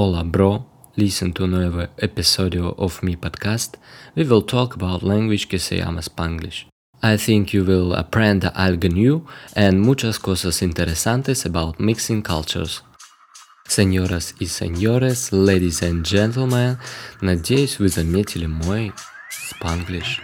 Hola, bro. Listen to another episode of me podcast. We will talk about language que se llama Spanglish. I think you will apprend algo new and muchas cosas interesantes about mixing cultures. Señoras y señores, ladies and gentlemen, надеюсь, вы заметили мой Spanglish.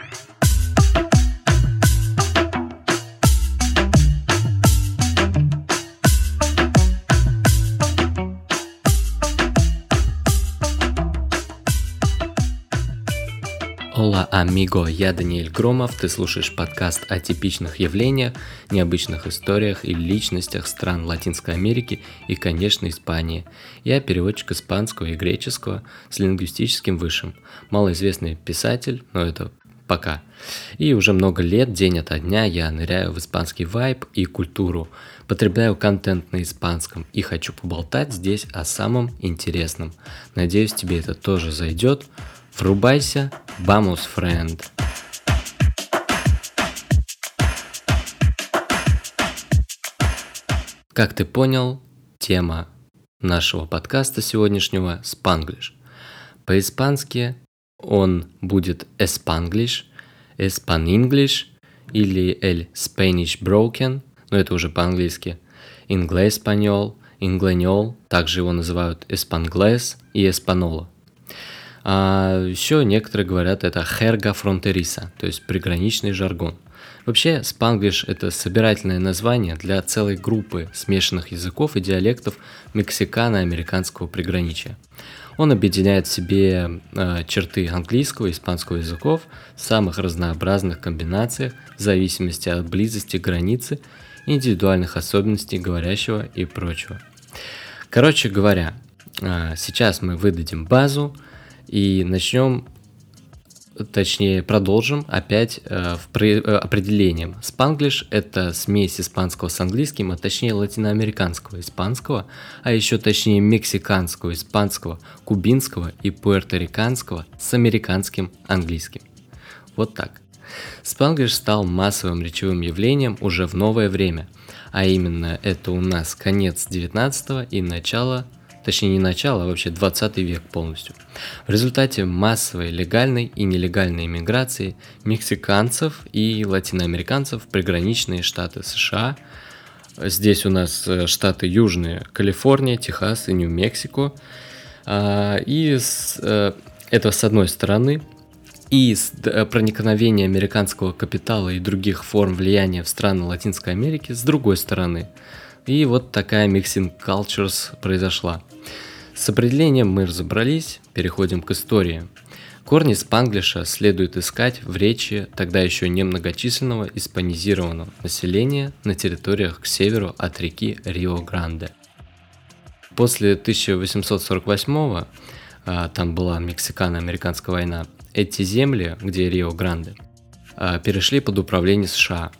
Ола, амиго, я Даниэль Громов, ты слушаешь подкаст о типичных явлениях, необычных историях и личностях стран Латинской Америки и, конечно, Испании. Я переводчик испанского и греческого с лингвистическим высшим, малоизвестный писатель, но это пока. И уже много лет, день ото дня, я ныряю в испанский вайб и культуру, потребляю контент на испанском и хочу поболтать здесь о самом интересном. Надеюсь, тебе это тоже зайдет. Врубайся, vamos, friend. Как ты понял, тема нашего подкаста сегодняшнего – спанглиш. По-испански он будет эспанглиш, эспанинглиш или el Spanish broken, но это уже по-английски, инглес-спаньол, ингланьол, также его называют эспанглес и эспанола. А еще некоторые говорят это херга фронтериса, то есть приграничный жаргон. Вообще, спанглиш – это собирательное название для целой группы смешанных языков и диалектов мексикано-американского приграничия. Он объединяет в себе э, черты английского и испанского языков в самых разнообразных комбинациях в зависимости от близости границы, индивидуальных особенностей говорящего и прочего. Короче говоря, э, сейчас мы выдадим базу – и начнем, точнее продолжим опять э, в при, э, определением. Спанглиш – это смесь испанского с английским, а точнее латиноамериканского испанского, а еще точнее мексиканского испанского, кубинского и пуэрториканского с американским английским. Вот так. Спанглиш стал массовым речевым явлением уже в новое время, а именно это у нас конец 19 и начало точнее не начало, а вообще 20 век полностью. В результате массовой легальной и нелегальной иммиграции мексиканцев и латиноамериканцев в приграничные штаты США. Здесь у нас э, штаты южные, Калифорния, Техас и Нью-Мексико. А, и с, э, это с одной стороны, и с э, проникновения американского капитала и других форм влияния в страны Латинской Америки с другой стороны. И вот такая mixing cultures произошла. С определением мы разобрались, переходим к истории. Корни спанглиша следует искать в речи тогда еще немногочисленного испанизированного населения на территориях к северу от реки Рио-Гранде. После 1848 а, там была Мексикано-американская война, эти земли, где Рио-Гранде, а, перешли под управление США.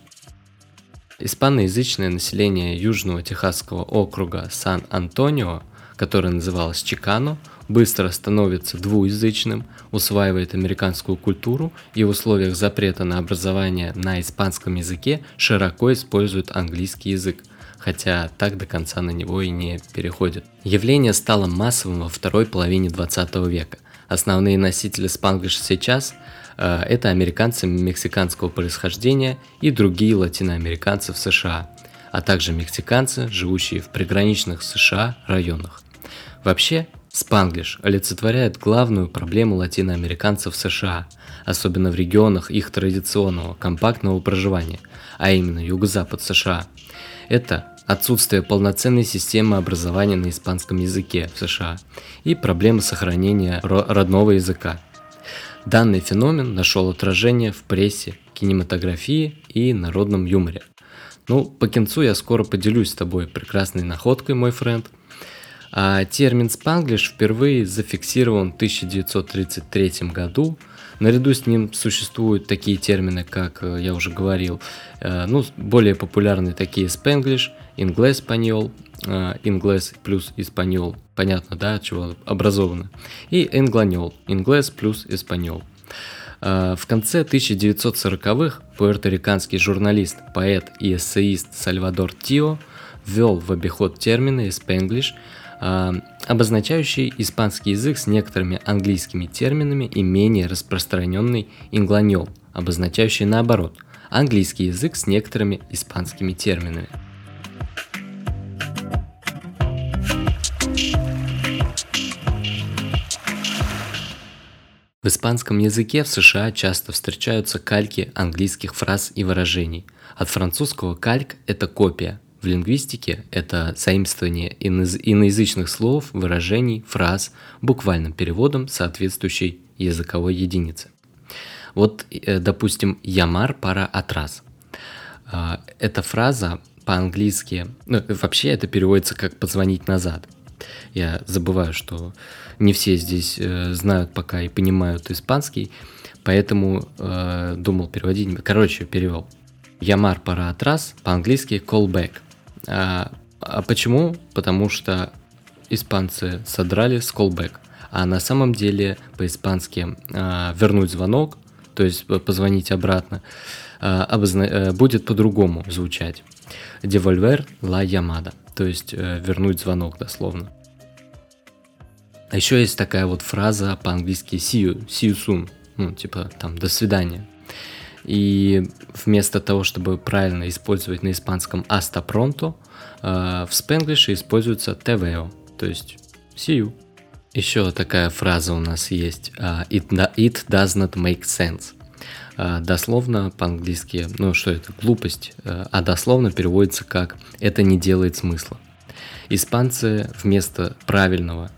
Испаноязычное население Южного Техасского округа Сан-Антонио которое называлось Чикано, быстро становится двуязычным, усваивает американскую культуру и в условиях запрета на образование на испанском языке широко использует английский язык, хотя так до конца на него и не переходит. Явление стало массовым во второй половине 20 века. Основные носители спанглиша сейчас это американцы мексиканского происхождения и другие латиноамериканцы в США, а также мексиканцы, живущие в приграничных США районах. Вообще, спанглиш олицетворяет главную проблему латиноамериканцев США, особенно в регионах их традиционного компактного проживания, а именно юго-запад США. Это отсутствие полноценной системы образования на испанском языке в США и проблемы сохранения родного языка. Данный феномен нашел отражение в прессе, кинематографии и народном юморе. Ну, по кинцу я скоро поделюсь с тобой прекрасной находкой, мой френд – а термин «спанглиш» впервые зафиксирован в 1933 году. Наряду с ним существуют такие термины, как э, я уже говорил, э, ну, более популярные такие «спенглиш», «инглес-спаньол», «инглес» плюс «испаньол», понятно, да, от чего образовано, и «ингланьол», «инглес» плюс «испаньол». В конце 1940-х пуэрториканский журналист, поэт и эссеист Сальвадор Тио ввел в обиход термины «спенглиш», э, обозначающий испанский язык с некоторыми английскими терминами и менее распространенный ингланьол, обозначающий наоборот, английский язык с некоторыми испанскими терминами. В испанском языке в США часто встречаются кальки английских фраз и выражений. От французского кальк – это копия. В лингвистике это заимствование иноязычных слов, выражений, фраз буквальным переводом соответствующей языковой единицы. Вот, э, допустим, «ямар пара атрас». А, эта фраза по-английски, ну, вообще это переводится как «позвонить назад». Я забываю, что не все здесь э, знают пока и понимают испанский, поэтому э, думал переводить. Короче, перевел. Ямар пара атрас, по-английски callback. А, а почему? Потому что испанцы содрали с callback. А на самом деле по-испански а, вернуть звонок, то есть позвонить обратно, а, обозна... Э, будет по-другому звучать. Devolver la llamada, то есть э, вернуть звонок дословно. А еще есть такая вот фраза по-английски see you, see you soon, ну, типа там до свидания. И вместо того, чтобы правильно использовать на испанском hasta pronto, э, в спенглише используется te то есть see you. Еще такая фраза у нас есть uh, it, it does not make sense. Uh, дословно по-английски, ну что это, глупость, uh, а дословно переводится как «это не делает смысла». Испанцы вместо правильного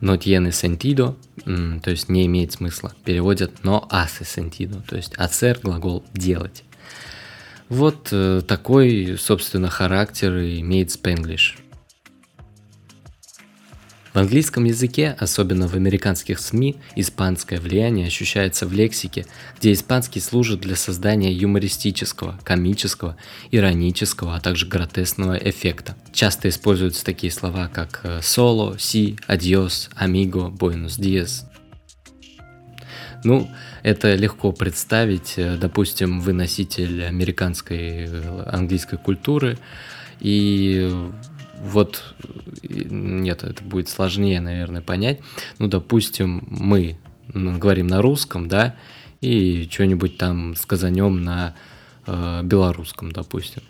no tiene sentido, то есть не имеет смысла, переводят no hace sentido, то есть hacer глагол делать. Вот э, такой, собственно, характер имеет Spanglish. В английском языке, особенно в американских СМИ, испанское влияние ощущается в лексике, где испанский служит для создания юмористического, комического, иронического, а также гротесного эффекта. Часто используются такие слова, как соло, си, адьос, амиго, буэнос диас. Ну, это легко представить. Допустим, вы носитель американской э, английской культуры, и вот нет, это будет сложнее, наверное, понять. Ну, допустим, мы говорим на русском, да, и что-нибудь там сказанем на э, белорусском, допустим.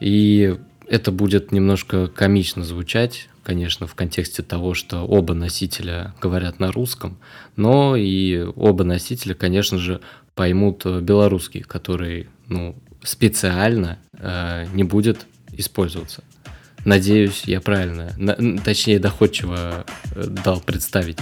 И это будет немножко комично звучать, конечно, в контексте того, что оба носителя говорят на русском, но и оба носителя, конечно же, поймут белорусский, который, ну, специально э, не будет использоваться. Надеюсь, я правильно, на, точнее доходчиво э, дал представить.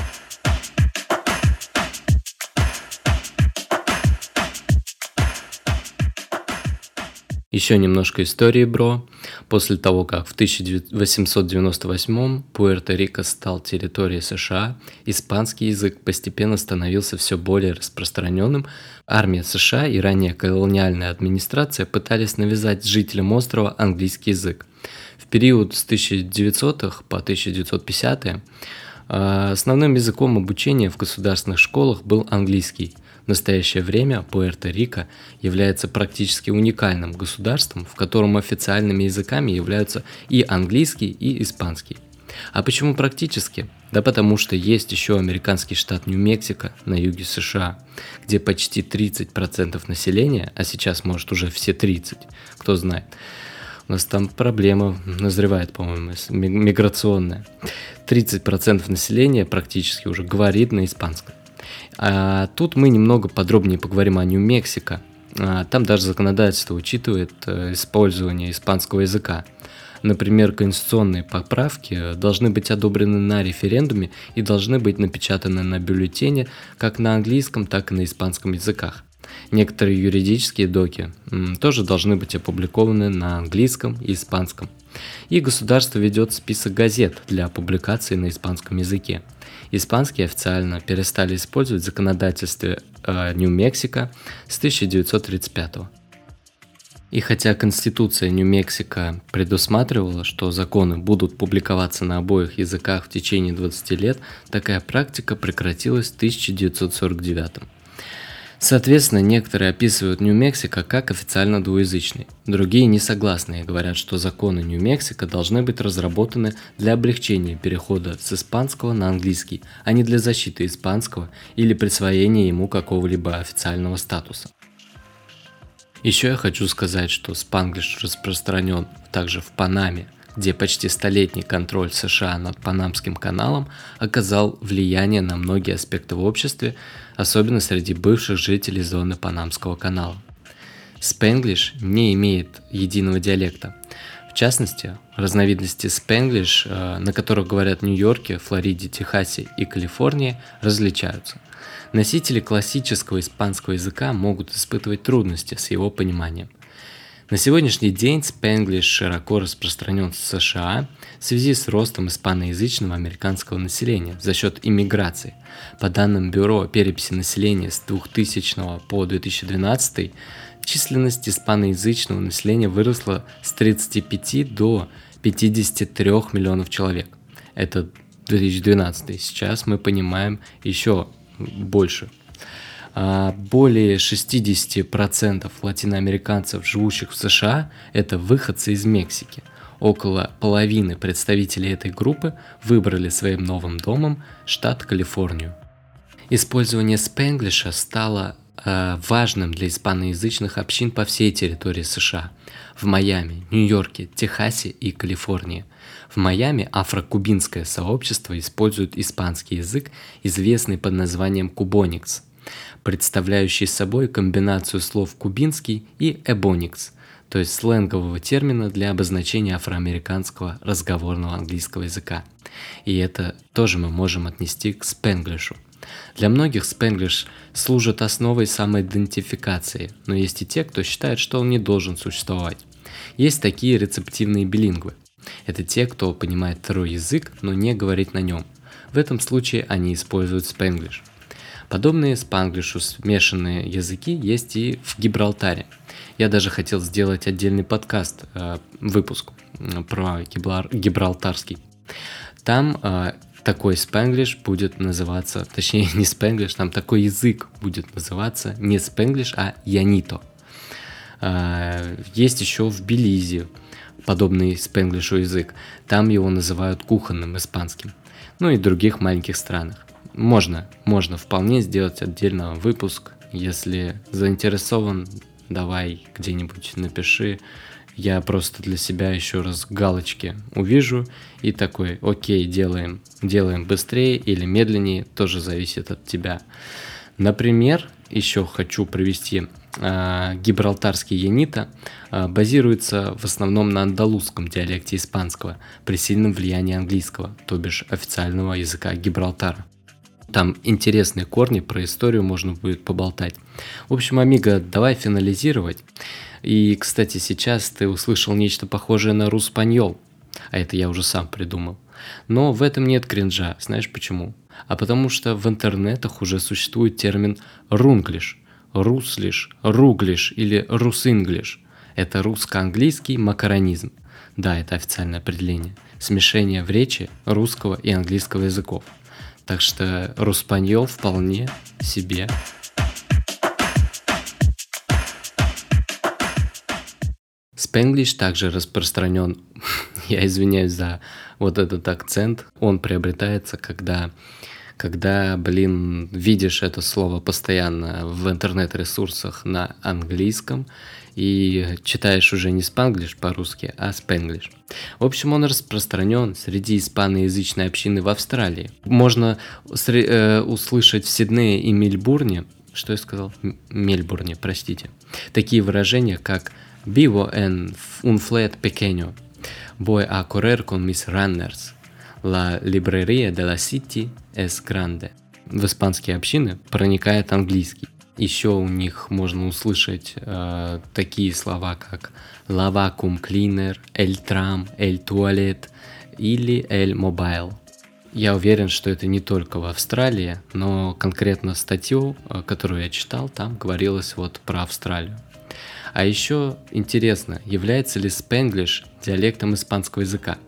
Еще немножко истории, бро. После того, как в 1898 Пуэрто-Рико стал территорией США, испанский язык постепенно становился все более распространенным. Армия США и ранее колониальная администрация пытались навязать жителям острова английский язык. В период с 1900 по 1950 а, основным языком обучения в государственных школах был английский. В настоящее время Пуэрто-Рико является практически уникальным государством, в котором официальными языками являются и английский, и испанский. А почему практически? Да потому что есть еще американский штат Нью-Мексико на юге США, где почти 30% населения, а сейчас может уже все 30, кто знает, у нас там проблема назревает, по-моему, миграционная. 30% населения практически уже говорит на испанском. А тут мы немного подробнее поговорим о Нью-Мексико. А, там даже законодательство учитывает э, использование испанского языка. Например, конституционные поправки должны быть одобрены на референдуме и должны быть напечатаны на бюллетене как на английском, так и на испанском языках. Некоторые юридические доки тоже должны быть опубликованы на английском и испанском. И государство ведет список газет для публикации на испанском языке. Испанский официально перестали использовать в законодательстве э, Нью-Мексико с 1935 И хотя Конституция Нью-Мексико предусматривала, что законы будут публиковаться на обоих языках в течение 20 лет, такая практика прекратилась в 1949. Соответственно, некоторые описывают Нью-Мексико как официально двуязычный. Другие не согласны и говорят, что законы Нью-Мексико должны быть разработаны для облегчения перехода с испанского на английский, а не для защиты испанского или присвоения ему какого-либо официального статуса. Еще я хочу сказать, что спанглиш распространен также в Панаме, где почти столетний контроль США над Панамским каналом оказал влияние на многие аспекты в обществе, особенно среди бывших жителей зоны Панамского канала. Спенглиш не имеет единого диалекта. В частности, разновидности спенглиш, э, на которых говорят Нью-Йорке, Флориде, Техасе и Калифорнии, различаются. Носители классического испанского языка могут испытывать трудности с его пониманием. На сегодняшний день спенглиш широко распространен в США в связи с ростом испаноязычного американского населения за счет иммиграции. По данным Бюро переписи населения с 2000 по 2012, численность испаноязычного населения выросла с 35 до 53 миллионов человек. Это 2012. Сейчас мы понимаем еще больше более 60% латиноамериканцев, живущих в США, это выходцы из Мексики. Около половины представителей этой группы выбрали своим новым домом штат Калифорнию. Использование спенглиша стало э, важным для испаноязычных общин по всей территории США. В Майами, Нью-Йорке, Техасе и Калифорнии. В Майами афрокубинское сообщество использует испанский язык, известный под названием кубоникс – представляющий собой комбинацию слов кубинский и эбоникс, то есть сленгового термина для обозначения афроамериканского разговорного английского языка. И это тоже мы можем отнести к спенглишу. Для многих спенглиш служит основой самоидентификации, но есть и те, кто считает, что он не должен существовать. Есть такие рецептивные билингвы. Это те, кто понимает второй язык, но не говорит на нем. В этом случае они используют спенглиш – Подобные спанглишу смешанные языки есть и в Гибралтаре. Я даже хотел сделать отдельный подкаст, э, выпуск про Гибрал, Гибралтарский. Там э, такой спенглиш будет называться, точнее не спенглиш, там такой язык будет называться не спенглиш, а янито. Э, есть еще в Белизе подобный спенглишу язык. Там его называют кухонным испанским. Ну и других маленьких странах можно, можно вполне сделать отдельно выпуск. Если заинтересован, давай где-нибудь напиши. Я просто для себя еще раз галочки увижу и такой, окей, делаем. Делаем быстрее или медленнее, тоже зависит от тебя. Например, еще хочу привести э, гибралтарский янита э, базируется в основном на андалузском диалекте испанского при сильном влиянии английского, то бишь официального языка Гибралтара. Там интересные корни, про историю можно будет поболтать. В общем, Амиго, давай финализировать. И, кстати, сейчас ты услышал нечто похожее на руспаньол. А это я уже сам придумал. Но в этом нет кринжа. Знаешь почему? А потому что в интернетах уже существует термин рунглиш, руслиш, руглиш или русинглиш. Это русско-английский макаронизм. Да, это официальное определение. Смешение в речи русского и английского языков. Так что Руспаньол вполне себе. Спенглиш также распространен, я извиняюсь за вот этот акцент, он приобретается, когда когда, блин, видишь это слово постоянно в интернет-ресурсах на английском и читаешь уже не спанглиш по-русски, а спенглиш. В общем, он распространен среди испаноязычной общины в Австралии. Можно э, услышать в Сиднее и Мельбурне, что я сказал? Мельбурне, простите. Такие выражения, как «Vivo en un flat pequeño», «Voy a correr con mis runners», La librería de la City es grande. В испанские общины проникает английский. Еще у них можно услышать э, такие слова, как vacuum cleaner, el tram, el toilet или el mobile. Я уверен, что это не только в Австралии, но конкретно статью, э, которую я читал, там говорилось вот про Австралию. А еще интересно, является ли спенглиш диалектом испанского языка?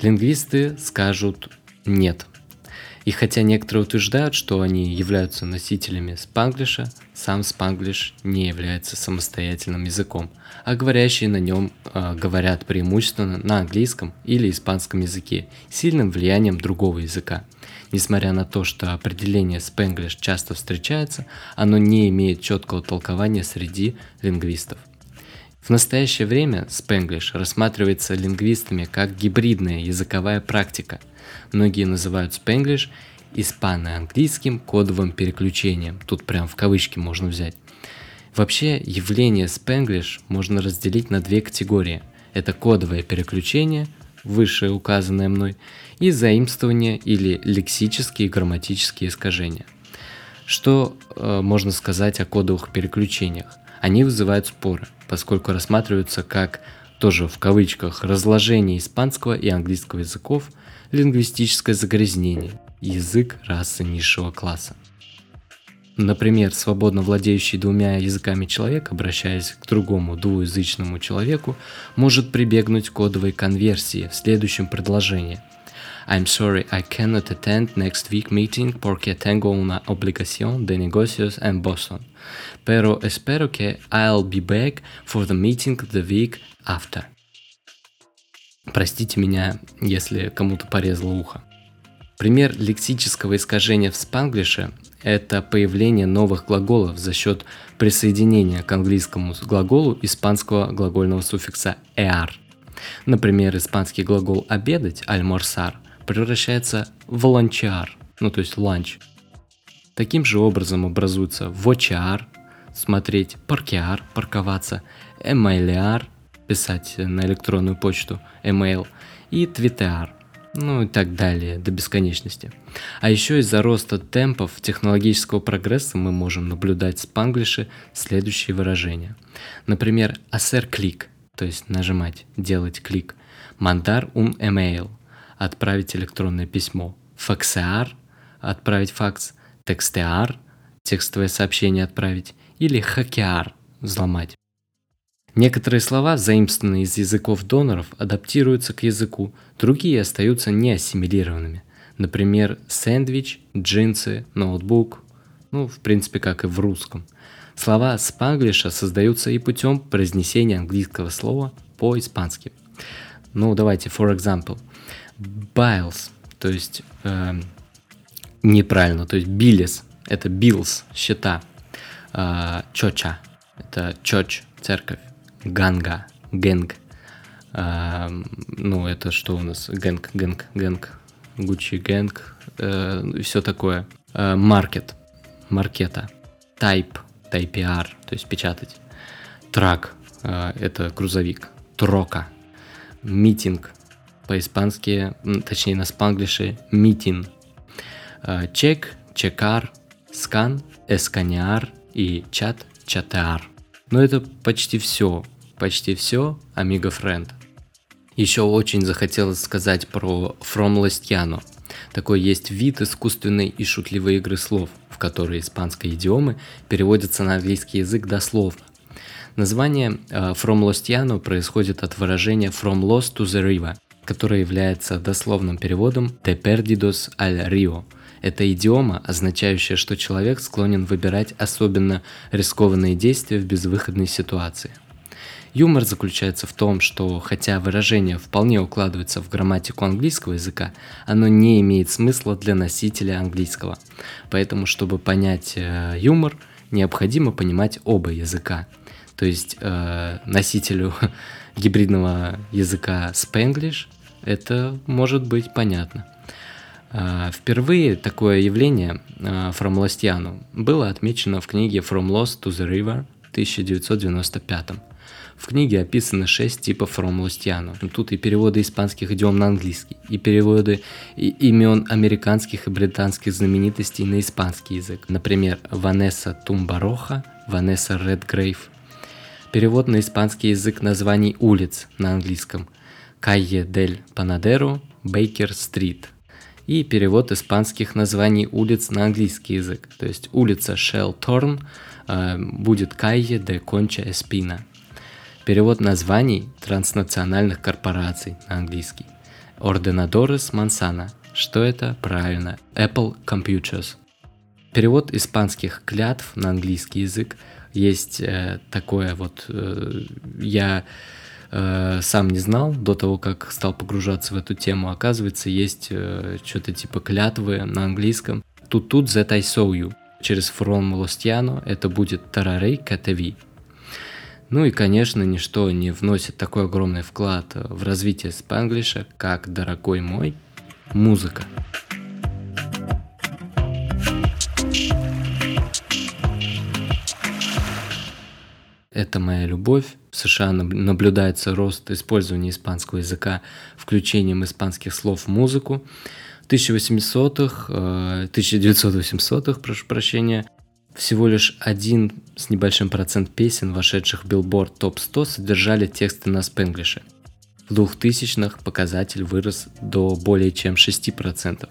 Лингвисты скажут нет. И хотя некоторые утверждают, что они являются носителями спанглиша, сам спанглиш не является самостоятельным языком, а говорящие на нем э, говорят преимущественно на английском или испанском языке, сильным влиянием другого языка. Несмотря на то, что определение спенглиш часто встречается, оно не имеет четкого толкования среди лингвистов. В настоящее время спенглиш рассматривается лингвистами как гибридная языковая практика. Многие называют спенглиш испано-английским кодовым переключением. Тут прям в кавычки можно взять. Вообще, явление спенглиш можно разделить на две категории. Это кодовое переключение, выше указанное мной, и заимствование или лексические и грамматические искажения. Что э, можно сказать о кодовых переключениях? Они вызывают споры, поскольку рассматриваются как тоже в кавычках разложение испанского и английского языков, лингвистическое загрязнение, язык расы низшего класса. Например, свободно владеющий двумя языками человек, обращаясь к другому двуязычному человеку, может прибегнуть к кодовой конверсии в следующем предложении. I'm sorry, I cannot attend next week meeting porque tengo una obligación de negocios en Boston. Pero espero que I'll be back for the meeting the week after. Простите меня, если кому-то порезало ухо. Пример лексического искажения в спанглише – это появление новых глаголов за счет присоединения к английскому глаголу испанского глагольного суффикса «ear». Например, испанский глагол «обедать» – «almorzar» превращается в ланчар, ну то есть ланч. Таким же образом образуется вочар, смотреть, паркиар, парковаться, эмейлиар, писать на электронную почту, email, и твитеар, ну и так далее, до бесконечности. А еще из-за роста темпов технологического прогресса мы можем наблюдать в спанглише следующие выражения. Например, hacer клик, то есть нажимать, делать клик, mandar un email, отправить электронное письмо, факсеар, отправить факс, текстеар, текстовое сообщение отправить, или хакеар, взломать. Некоторые слова, заимствованные из языков доноров, адаптируются к языку, другие остаются неассимилированными. Например, сэндвич, джинсы, ноутбук, ну, в принципе, как и в русском. Слова спанглиша создаются и путем произнесения английского слова по-испански. Ну, давайте, for example – Biles, то есть э, неправильно, то есть Биллис, это Bills, счета. Э, чоча, это чоч, церковь. Ganga, gang. Э, ну, это что у нас? Gang, gang, gang. Gucci gang, э, все такое. Market, э, marqueta. Type, taipear, то есть печатать. Truck, э, это грузовик. Troca, meeting, по-испански, точнее на спанглише, mitin. А, check, checar, scan, escanear и chat, chatear. Но это почти все, почти все, Amigo Friend. Еще очень захотелось сказать про From Lestiano. Такой есть вид искусственной и шутливой игры слов, в которой испанские идиомы переводятся на английский язык дословно. Название uh, From Lostiano происходит от выражения From Lost to the River – которое является дословным переводом «te perdidos al rio». Это идиома, означающая, что человек склонен выбирать особенно рискованные действия в безвыходной ситуации. Юмор заключается в том, что хотя выражение вполне укладывается в грамматику английского языка, оно не имеет смысла для носителя английского. Поэтому, чтобы понять э, юмор, необходимо понимать оба языка. То есть э, носителю гибридного языка Spanglish, это может быть понятно. А, впервые такое явление а, From Lostiano было отмечено в книге From Lost to the River 1995. В книге описаны шесть типов Lostiano. Тут и переводы испанских идиом на английский, и переводы имен американских и британских знаменитостей на испанский язык. Например, Ванесса Тумбароха, Ванесса Редгрейв, Перевод на испанский язык названий улиц на английском. Кайе дель Панадеро, Бейкер Стрит. И перевод испанских названий улиц на английский язык. То есть улица Шелторн э, будет Кайе де Конча Эспина. Перевод названий транснациональных корпораций на английский. Орденадорес Мансана, Что это? Правильно, Apple Computers. Перевод испанских клятв на английский язык есть э, такое вот, э, я э, сам не знал до того, как стал погружаться в эту тему. Оказывается, есть что-то типа клятвы на английском. Тут тут saw you. Через фрон Молостьяно это будет Тарарей Катави. Ну и, конечно, ничто не вносит такой огромный вклад в развитие спанглиша, как, дорогой мой, музыка. Это моя любовь. В США наблюдается рост использования испанского языка включением испанских слов в музыку. В 1800-х, 1900-х, прошу прощения, всего лишь один с небольшим процент песен, вошедших в Billboard Top 100, содержали тексты на спенглише. В 2000-х показатель вырос до более чем 6%.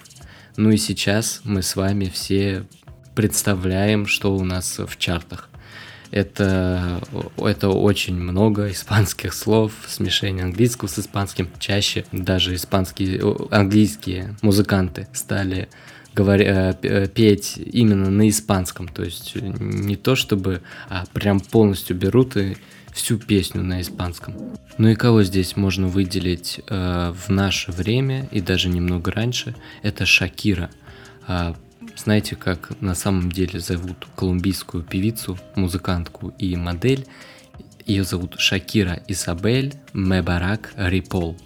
Ну и сейчас мы с вами все представляем, что у нас в чартах. Это, это очень много испанских слов, смешение английского с испанским. Чаще даже испанские, английские музыканты стали говоря, э, петь именно на испанском. То есть не то чтобы, а прям полностью берут и всю песню на испанском. Ну и кого здесь можно выделить э, в наше время и даже немного раньше, это Шакира. Э, знаете, как на самом деле зовут колумбийскую певицу, музыкантку и модель? Ее зовут Шакира Исабель Мебарак Рипол.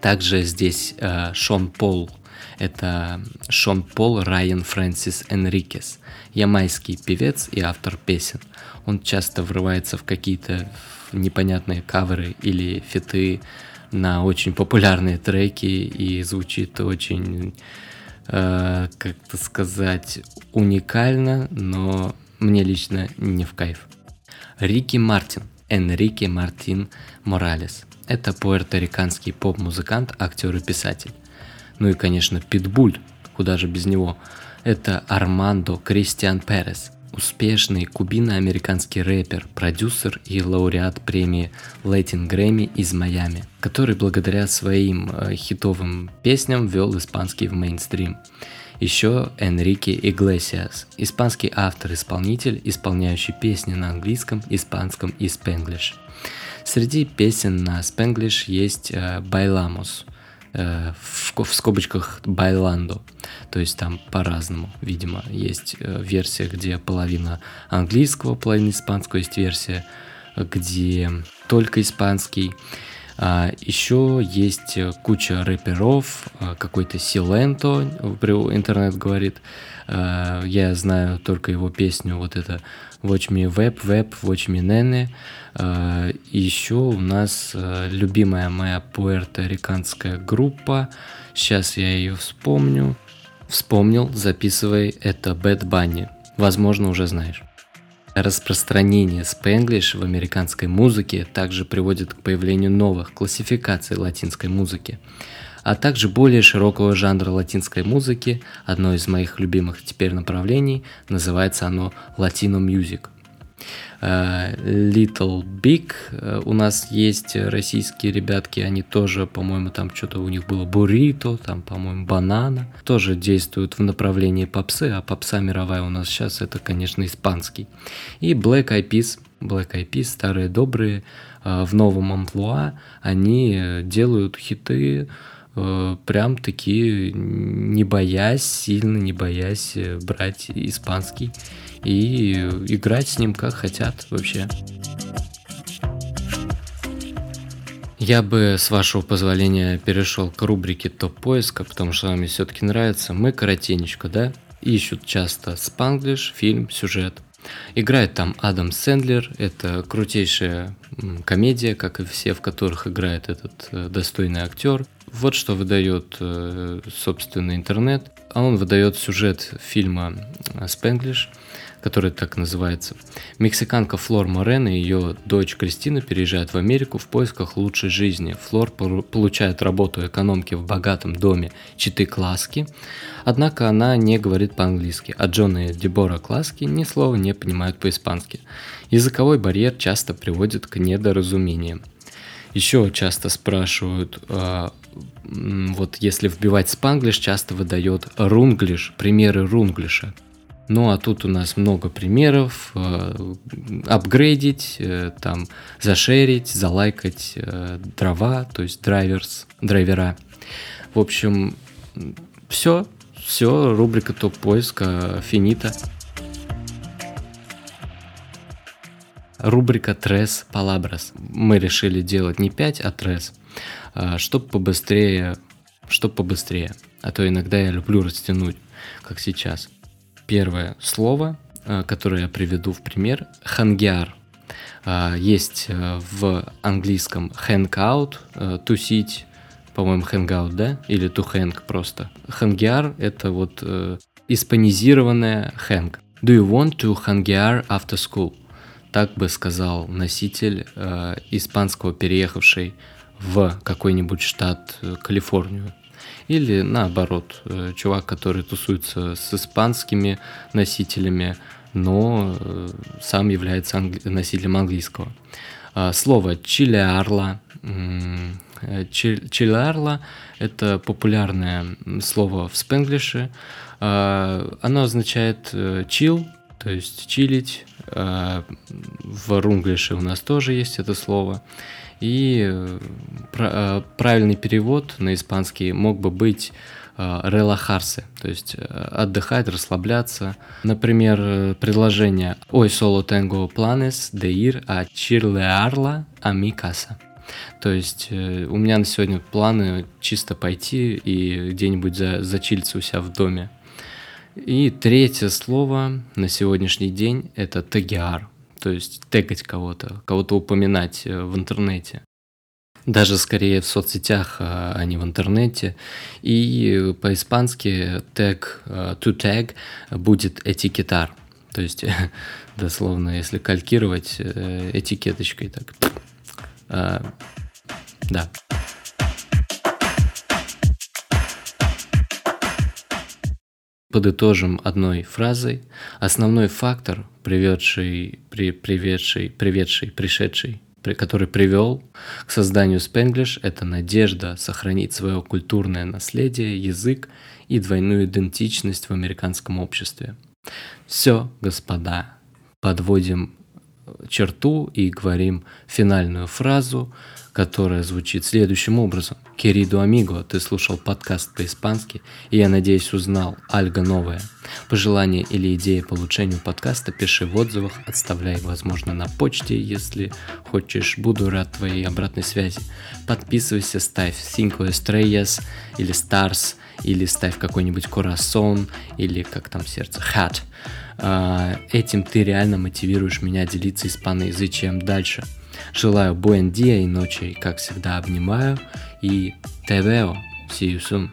Также здесь э, Шон Пол. Это Шон Пол Райан Фрэнсис Энрикес, ямайский певец и автор песен. Он часто врывается в какие-то непонятные каверы или фиты на очень популярные треки и звучит очень э, как-то сказать, уникально, но мне лично не в кайф. Рики Мартин, Энрике Мартин Моралес. Это пуэрториканский поп-музыкант, актер и писатель. Ну и, конечно, Питбуль, куда же без него. Это Армандо Кристиан Перес, успешный кубино-американский рэпер, продюсер и лауреат премии Latin Grammy из Майами, который благодаря своим э, хитовым песням ввел испанский в мейнстрим. Еще Энрике Иглесиас, испанский автор-исполнитель, исполняющий песни на английском, испанском и спенглиш. Среди песен на спенглиш есть э, «Байламос», Э, в, скобочках байландо. То есть там по-разному, видимо. Есть э, версия, где половина английского, половина испанского. Есть версия, где только испанский. А еще есть куча рэперов, э, какой-то Силенто, интернет говорит. Я знаю только его песню, вот это Watch Me Web, Web, Watch Me Nene. А, еще у нас а, любимая моя пуэрториканская группа. Сейчас я ее вспомню. Вспомнил, записывай, это Bad Bunny. Возможно, уже знаешь. Распространение спенглиш в американской музыке также приводит к появлению новых классификаций латинской музыки, а также более широкого жанра латинской музыки. Одно из моих любимых теперь направлений называется оно Latino Music – Э, Little Big. Э, у нас есть российские ребятки, они тоже, по-моему, там что-то у них было буррито, там, по-моему, банана. Тоже действуют в направлении попсы, а попса мировая у нас сейчас это, конечно, испанский. И Black Eyed Peas, Black Eyed Peas, старые добрые, э, в новом амплуа, они делают хиты, прям такие, не боясь, сильно не боясь брать испанский и играть с ним как хотят вообще. Я бы, с вашего позволения, перешел к рубрике топ-поиска, потому что вам все-таки нравится. Мы коротенечко, да? Ищут часто спанглиш, фильм, сюжет. Играет там Адам Сэндлер, это крутейшая комедия, как и все, в которых играет этот э, достойный актер. Вот что выдает, э, собственно, интернет. А он выдает сюжет фильма «Спенглиш», который так называется. Мексиканка Флор Морен и ее дочь Кристина переезжают в Америку в поисках лучшей жизни. Флор получает работу экономки в богатом доме Читы Класки, однако она не говорит по-английски, а Джон и Дебора Класки ни слова не понимают по-испански. Языковой барьер часто приводит к недоразумениям. Еще часто спрашивают, а, вот если вбивать спанглиш, часто выдает рунглиш, примеры рунглиша. Ну а тут у нас много примеров. Э, апгрейдить, там, зашерить, залайкать э, дрова, то есть драйверс, драйвера. В общем, все, все, рубрика топ-поиска финита. Рубрика Трес Палабрас. Мы решили делать не 5, а Трес, чтобы побыстрее, чтобы побыстрее. А то иногда я люблю растянуть, как сейчас. Первое слово, э, которое я приведу в пример, хангиар. А, есть э, в английском hang out, э, тусить, по-моему, hang out, да? Или to hang просто. Хангиар — это вот испанизированная hang. Do you want to hangiar after school? Так бы сказал носитель э, испанского, переехавший в какой-нибудь штат Калифорнию. Или наоборот, э, чувак, который тусуется с испанскими носителями, но э, сам является англи- носителем английского. А, слово чилиарла. Э, чилиарла – это популярное слово в спенглише. А, оно означает chill, то есть чилить. А, в рунглише у нас тоже есть это слово. И э, э, правильный перевод на испанский мог бы быть релахарсе, то есть э, отдыхать, расслабляться. Например, предложение «Ой, solo tengo planes de ir a chirlearla a mi casa». То есть у меня на сегодня планы чисто пойти и где-нибудь за, зачилиться у себя в доме. И третье слово на сегодняшний день – это тагиар то есть тегать кого-то, кого-то упоминать э, в интернете. Даже скорее в соцсетях, а, а не в интернете. И по-испански тег, э, to tag будет этикетар. То есть, дословно, если калькировать э, этикеточкой, так. Да. Подытожим одной фразой. Основной фактор, приведший, при, приведший, приведший, пришедший, при, который привел к созданию Spanglish, это надежда сохранить свое культурное наследие, язык и двойную идентичность в американском обществе. Все, господа, подводим черту и говорим финальную фразу, которая звучит следующим образом. Querido amigo, ты слушал подкаст по-испански, и я надеюсь узнал альга новое. Пожелания или идеи по улучшению подкаста пиши в отзывах, отставляй, возможно, на почте, если хочешь. Буду рад твоей обратной связи. Подписывайся, ставь 5 estrellas или stars, или ставь какой-нибудь corazon, или как там сердце, hat. А, этим ты реально мотивируешь меня делиться испаноязычием дальше. Желаю día и ночи, как всегда обнимаю и te veo. See you soon.